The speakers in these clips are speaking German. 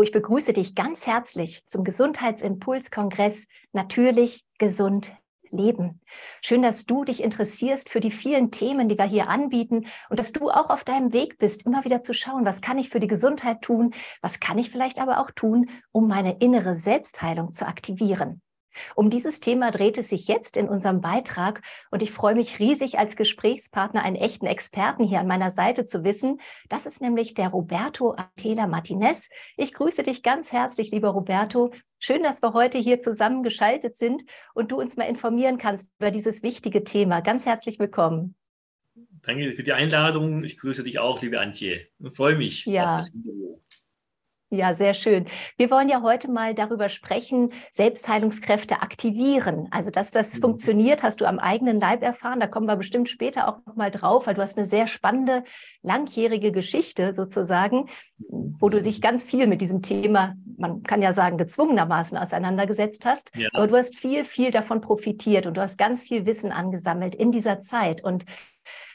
Hallo, ich begrüße dich ganz herzlich zum Gesundheitsimpulskongress Natürlich gesund leben. Schön, dass du dich interessierst für die vielen Themen, die wir hier anbieten und dass du auch auf deinem Weg bist, immer wieder zu schauen, was kann ich für die Gesundheit tun, was kann ich vielleicht aber auch tun, um meine innere Selbstheilung zu aktivieren. Um dieses Thema dreht es sich jetzt in unserem Beitrag und ich freue mich riesig, als Gesprächspartner einen echten Experten hier an meiner Seite zu wissen. Das ist nämlich der Roberto Atela Martinez. Ich grüße dich ganz herzlich, lieber Roberto. Schön, dass wir heute hier zusammengeschaltet sind und du uns mal informieren kannst über dieses wichtige Thema. Ganz herzlich willkommen. Danke für die Einladung. Ich grüße dich auch, liebe Antje. Ich freue mich ja. auf das Interview. Ja, sehr schön. Wir wollen ja heute mal darüber sprechen, Selbstheilungskräfte aktivieren. Also, dass das mhm. funktioniert, hast du am eigenen Leib erfahren. Da kommen wir bestimmt später auch noch mal drauf, weil du hast eine sehr spannende, langjährige Geschichte sozusagen, wo du dich ganz viel mit diesem Thema, man kann ja sagen, gezwungenermaßen auseinandergesetzt hast. Ja. Aber du hast viel, viel davon profitiert und du hast ganz viel Wissen angesammelt in dieser Zeit. Und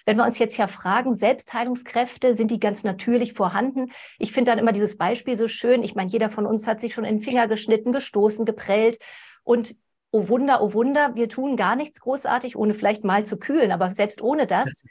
wenn wir uns jetzt ja fragen, Selbstheilungskräfte, sind die ganz natürlich vorhanden? Ich finde dann immer dieses Beispiel so schön. Ich meine, jeder von uns hat sich schon in den Finger geschnitten, gestoßen, geprellt. Und oh Wunder, oh Wunder, wir tun gar nichts großartig, ohne vielleicht mal zu kühlen. Aber selbst ohne das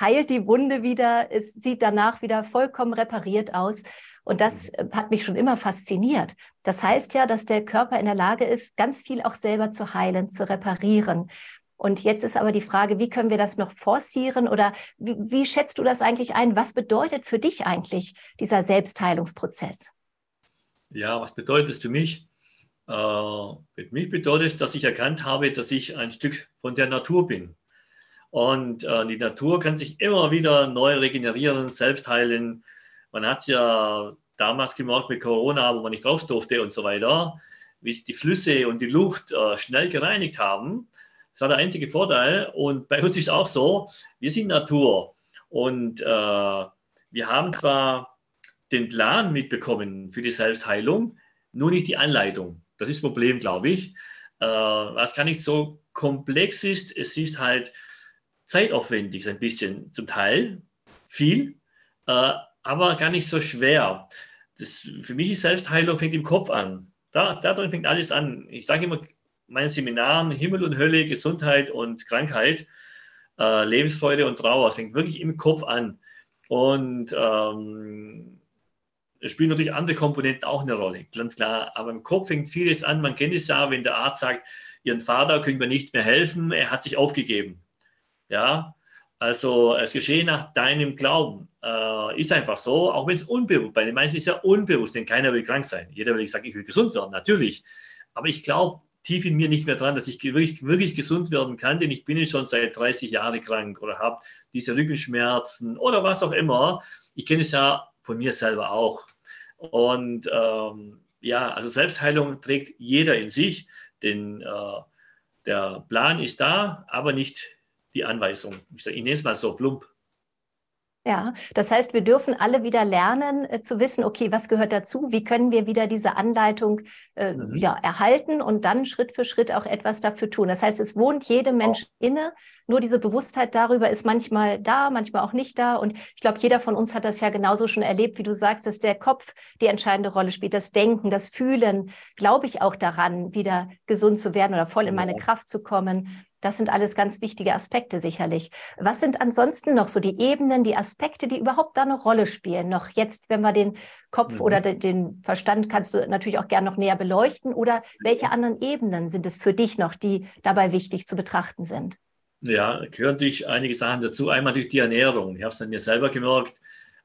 heilt die Wunde wieder. Es sieht danach wieder vollkommen repariert aus. Und das mhm. hat mich schon immer fasziniert. Das heißt ja, dass der Körper in der Lage ist, ganz viel auch selber zu heilen, zu reparieren. Und jetzt ist aber die Frage, wie können wir das noch forcieren oder wie, wie schätzt du das eigentlich ein? Was bedeutet für dich eigentlich dieser Selbstheilungsprozess? Ja, was bedeutet es für mich? Äh, für mich bedeutet es, dass ich erkannt habe, dass ich ein Stück von der Natur bin. Und äh, die Natur kann sich immer wieder neu regenerieren, selbst heilen. Man hat es ja damals gemerkt mit Corona, wo man nicht raus durfte und so weiter, wie es die Flüsse und die Luft äh, schnell gereinigt haben. Das war der einzige Vorteil. Und bei uns ist es auch so, wir sind Natur. Und äh, wir haben zwar den Plan mitbekommen für die Selbstheilung, nur nicht die Anleitung. Das ist das Problem, glaube ich. Äh, was gar nicht so komplex ist, es ist halt zeitaufwendig, ein bisschen zum Teil, viel, äh, aber gar nicht so schwer. Das, für mich ist Selbstheilung fängt im Kopf an. Da, darin fängt alles an. Ich sage immer, meinen Seminaren Himmel und Hölle, Gesundheit und Krankheit, äh, Lebensfreude und Trauer. Es fängt wirklich im Kopf an. Und ähm, es spielen natürlich andere Komponenten auch eine Rolle, ganz klar. Aber im Kopf fängt vieles an. Man kennt es ja, wenn der Arzt sagt, Ihren Vater können wir nicht mehr helfen, er hat sich aufgegeben. Ja, also es geschehe nach deinem Glauben. Äh, ist einfach so, auch wenn es unbewusst, bei den meisten ist ja unbewusst, denn keiner will krank sein. Jeder will, ich ich will gesund werden, natürlich. Aber ich glaube, tief in mir nicht mehr dran, dass ich wirklich, wirklich gesund werden kann, denn ich bin schon seit 30 Jahren krank oder habe diese Rückenschmerzen oder was auch immer. Ich kenne es ja von mir selber auch. Und ähm, ja, also Selbstheilung trägt jeder in sich, denn äh, der Plan ist da, aber nicht die Anweisung. Ich, ich nenne es mal so plump. Ja, das heißt, wir dürfen alle wieder lernen äh, zu wissen, okay, was gehört dazu? Wie können wir wieder diese Anleitung äh, mhm. ja, erhalten und dann Schritt für Schritt auch etwas dafür tun? Das heißt, es wohnt jedem Mensch oh. inne, nur diese Bewusstheit darüber ist manchmal da, manchmal auch nicht da. Und ich glaube, jeder von uns hat das ja genauso schon erlebt, wie du sagst, dass der Kopf die entscheidende Rolle spielt, das Denken, das Fühlen. Glaube ich auch daran, wieder gesund zu werden oder voll in meine Kraft zu kommen? Das sind alles ganz wichtige Aspekte sicherlich. Was sind ansonsten noch so die Ebenen, die Aspekte, die überhaupt da eine Rolle spielen? Noch jetzt, wenn wir den Kopf mhm. oder de den Verstand kannst du natürlich auch gerne noch näher beleuchten. Oder welche anderen Ebenen sind es für dich noch, die dabei wichtig zu betrachten sind? Ja, gehören natürlich einige Sachen dazu. Einmal durch die Ernährung. Ich habe es an mir selber gemerkt,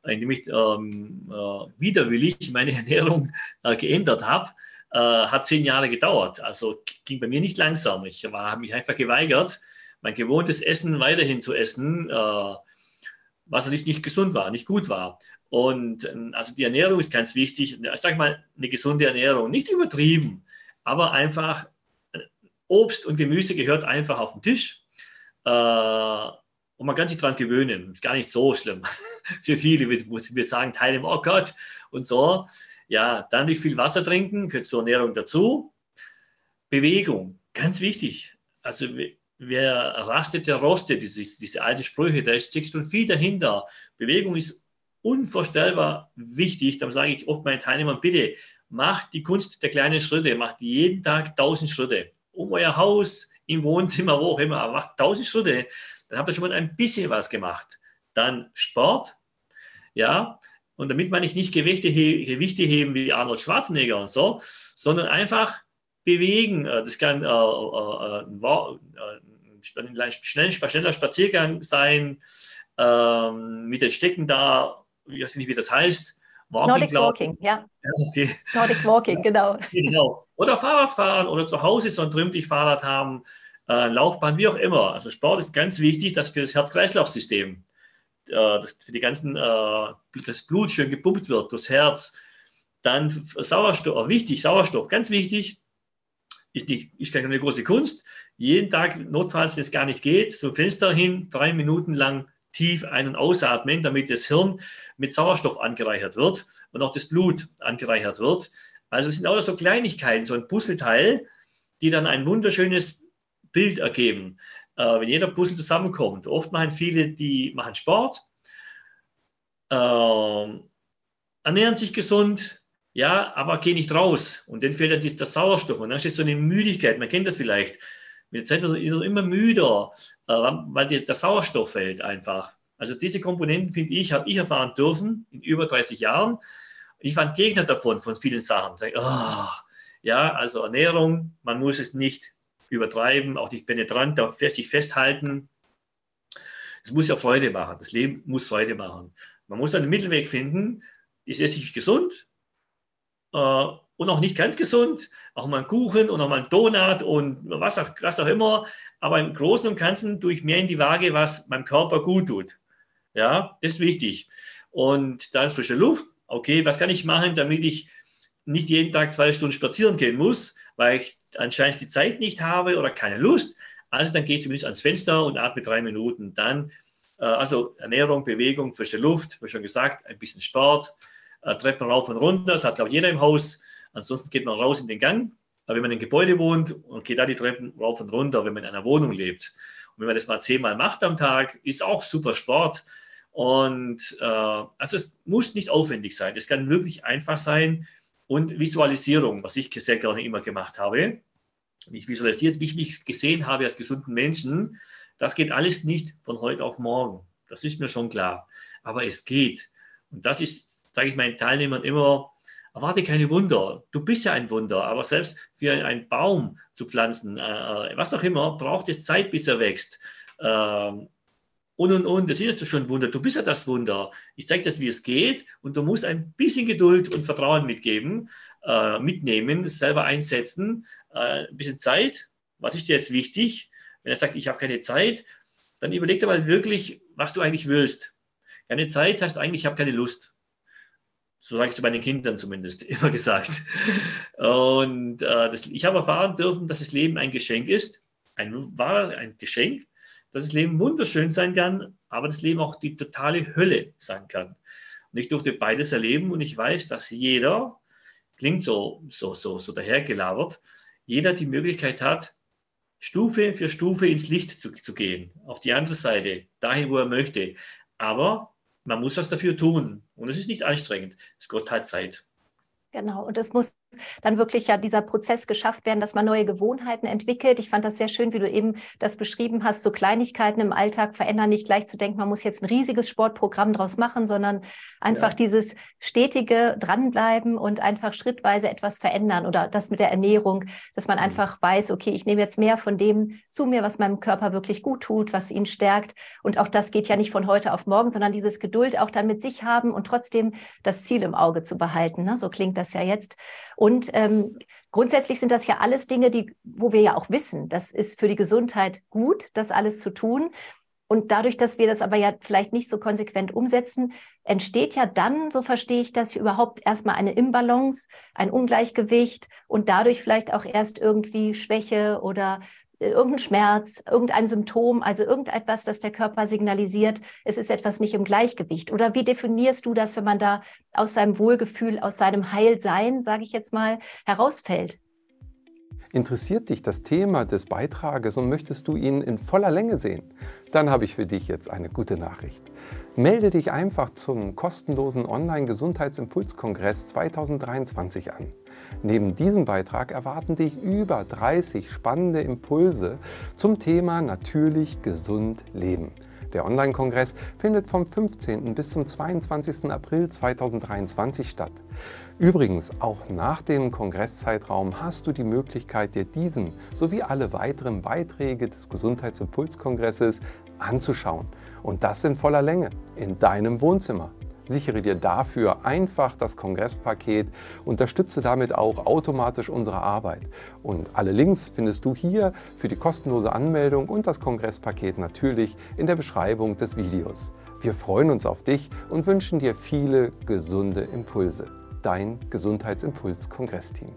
indem ich ähm, äh, widerwillig meine Ernährung äh, geändert habe äh, hat zehn Jahre gedauert. Also ging bei mir nicht langsam. Ich habe mich einfach geweigert, mein gewohntes Essen weiterhin zu essen, äh, was natürlich nicht gesund war, nicht gut war. Und ähm, also die Ernährung ist ganz wichtig. Ich sage mal, eine gesunde Ernährung, nicht übertrieben, aber einfach äh, Obst und Gemüse gehört einfach auf den Tisch. Äh, und man kann sich daran gewöhnen. Ist gar nicht so schlimm. Für viele, wir sagen Teile, oh Gott, und so. Ja, dann nicht viel Wasser trinken, gehört zur Ernährung dazu. Bewegung, ganz wichtig. Also wer rastet, der rostet, diese, diese alte Sprüche, da steckt schon viel dahinter. Bewegung ist unvorstellbar wichtig. Dann sage ich oft meinen Teilnehmern, bitte macht die Kunst der kleinen Schritte, macht jeden Tag tausend Schritte. Um euer Haus, im Wohnzimmer, wo auch immer, macht tausend Schritte, dann habt ihr schon mal ein bisschen was gemacht. Dann Sport, ja, und damit meine ich nicht Gewichte, Gewichte heben wie Arnold Schwarzenegger und so, sondern einfach bewegen. Äh, das kann äh, äh, ein, ein schneller Spaziergang sein, ähm, mit den Stecken da, ich weiß nicht, wie das heißt. Walking, Nordic Walking, ja. ja okay. Nordic Walking, genau. genau. Oder Fahrrad fahren oder zu Hause so ein trümmelig Fahrrad haben, äh, Laufbahn, wie auch immer. Also Sport ist ganz wichtig, das für das Herz-Kreislauf-System, äh, dass für die ganzen, äh, das Blut schön gepumpt wird durchs Herz. Dann Sauerstoff, wichtig, Sauerstoff, ganz wichtig, ist, nicht, ist keine große Kunst. Jeden Tag, notfalls, wenn es gar nicht geht, zum Fenster hin, drei Minuten lang tief ein- und ausatmen, damit das Hirn mit Sauerstoff angereichert wird und auch das Blut angereichert wird. Also es sind auch so Kleinigkeiten, so ein Puzzleteil, die dann ein wunderschönes Bild ergeben. Äh, wenn jeder Puzzle zusammenkommt, oft machen viele, die machen Sport, äh, ernähren sich gesund, ja, aber gehen nicht raus. Und dann fehlt dann der Sauerstoff und dann steht so eine Müdigkeit, man kennt das vielleicht der wird er immer müder, äh, weil der Sauerstoff fällt einfach. Also diese Komponenten, finde ich, habe ich erfahren dürfen in über 30 Jahren. Ich war ein Gegner davon, von vielen Sachen. Oh, ja, also Ernährung, man muss es nicht übertreiben, auch nicht penetrant, da sich festhalten. Es muss ja Freude machen. Das Leben muss Freude machen. Man muss einen Mittelweg finden. Ist es sich gesund? Äh, und auch nicht ganz gesund, auch mal einen Kuchen und auch mal einen Donut und was auch, was auch immer. Aber im Großen und Ganzen tue ich mehr in die Waage, was meinem Körper gut tut. Ja, das ist wichtig. Und dann frische Luft. Okay, was kann ich machen, damit ich nicht jeden Tag zwei Stunden spazieren gehen muss, weil ich anscheinend die Zeit nicht habe oder keine Lust. Also dann gehe ich zumindest ans Fenster und atme drei Minuten. Dann, äh, also Ernährung, Bewegung, frische Luft, wie schon gesagt, ein bisschen Sport, äh, Treppen rauf und runter, das hat, glaube ich, jeder im Haus. Ansonsten geht man raus in den Gang. Aber wenn man in einem Gebäude wohnt und geht da die Treppen rauf und runter, wenn man in einer Wohnung lebt. Und wenn man das mal zehnmal macht am Tag, ist auch super Sport. Und äh, also es muss nicht aufwendig sein. Es kann wirklich einfach sein. Und Visualisierung, was ich sehr gerne immer gemacht habe. Ich visualisiert, wie ich mich gesehen habe als gesunden Menschen. Das geht alles nicht von heute auf morgen. Das ist mir schon klar. Aber es geht. Und das ist, sage ich meinen Teilnehmern immer, erwarte keine Wunder. Du bist ja ein Wunder, aber selbst für einen Baum zu pflanzen, äh, äh, was auch immer, braucht es Zeit, bis er wächst. Ähm, und und und, das ist ja schon ein Wunder. Du bist ja das Wunder. Ich zeige dir, wie es geht und du musst ein bisschen Geduld und Vertrauen mitgeben, äh, mitnehmen, selber einsetzen, äh, ein bisschen Zeit. Was ist dir jetzt wichtig? Wenn er sagt, ich habe keine Zeit, dann überleg dir mal wirklich, was du eigentlich willst. Keine Zeit heißt eigentlich, ich habe keine Lust. So sage ich zu meinen Kindern zumindest immer gesagt. Und äh, das, ich habe erfahren dürfen, dass das Leben ein Geschenk ist, ein ein Geschenk, dass das Leben wunderschön sein kann, aber das Leben auch die totale Hölle sein kann. Und ich durfte beides erleben und ich weiß, dass jeder, klingt so, so, so, so dahergelabert, jeder die Möglichkeit hat, Stufe für Stufe ins Licht zu, zu gehen, auf die andere Seite, dahin, wo er möchte. Aber man muss was dafür tun. Und es ist nicht anstrengend. Es kostet halt Zeit. Genau, und es muss dann wirklich ja dieser Prozess geschafft werden, dass man neue Gewohnheiten entwickelt. Ich fand das sehr schön, wie du eben das beschrieben hast, so Kleinigkeiten im Alltag verändern, nicht gleich zu denken, man muss jetzt ein riesiges Sportprogramm draus machen, sondern einfach ja. dieses stetige dranbleiben und einfach schrittweise etwas verändern oder das mit der Ernährung, dass man mhm. einfach weiß, okay, ich nehme jetzt mehr von dem zu mir, was meinem Körper wirklich gut tut, was ihn stärkt. Und auch das geht ja nicht von heute auf morgen, sondern dieses Geduld auch dann mit sich haben und trotzdem das Ziel im Auge zu behalten. Ne? So klingt das ja jetzt. Und ähm, grundsätzlich sind das ja alles Dinge, die, wo wir ja auch wissen, das ist für die Gesundheit gut, das alles zu tun. Und dadurch, dass wir das aber ja vielleicht nicht so konsequent umsetzen, entsteht ja dann, so verstehe ich das, überhaupt erstmal eine Imbalance, ein Ungleichgewicht und dadurch vielleicht auch erst irgendwie Schwäche oder irgendein Schmerz, irgendein Symptom, also irgendetwas, das der Körper signalisiert, es ist etwas nicht im Gleichgewicht? Oder wie definierst du das, wenn man da aus seinem Wohlgefühl, aus seinem Heilsein, sage ich jetzt mal, herausfällt? Interessiert dich das Thema des Beitrages und möchtest du ihn in voller Länge sehen? Dann habe ich für dich jetzt eine gute Nachricht. Melde dich einfach zum kostenlosen Online-Gesundheitsimpulskongress 2023 an. Neben diesem Beitrag erwarten dich über 30 spannende Impulse zum Thema natürlich gesund leben. Der Online-Kongress findet vom 15. bis zum 22. April 2023 statt. Übrigens, auch nach dem Kongresszeitraum hast du die Möglichkeit, dir diesen sowie alle weiteren Beiträge des Gesundheitsimpulskongresses anzuschauen. Und das in voller Länge, in deinem Wohnzimmer. Sichere dir dafür einfach das Kongresspaket, unterstütze damit auch automatisch unsere Arbeit. Und alle Links findest du hier für die kostenlose Anmeldung und das Kongresspaket natürlich in der Beschreibung des Videos. Wir freuen uns auf dich und wünschen dir viele gesunde Impulse. Dein Gesundheitsimpuls-Kongressteam.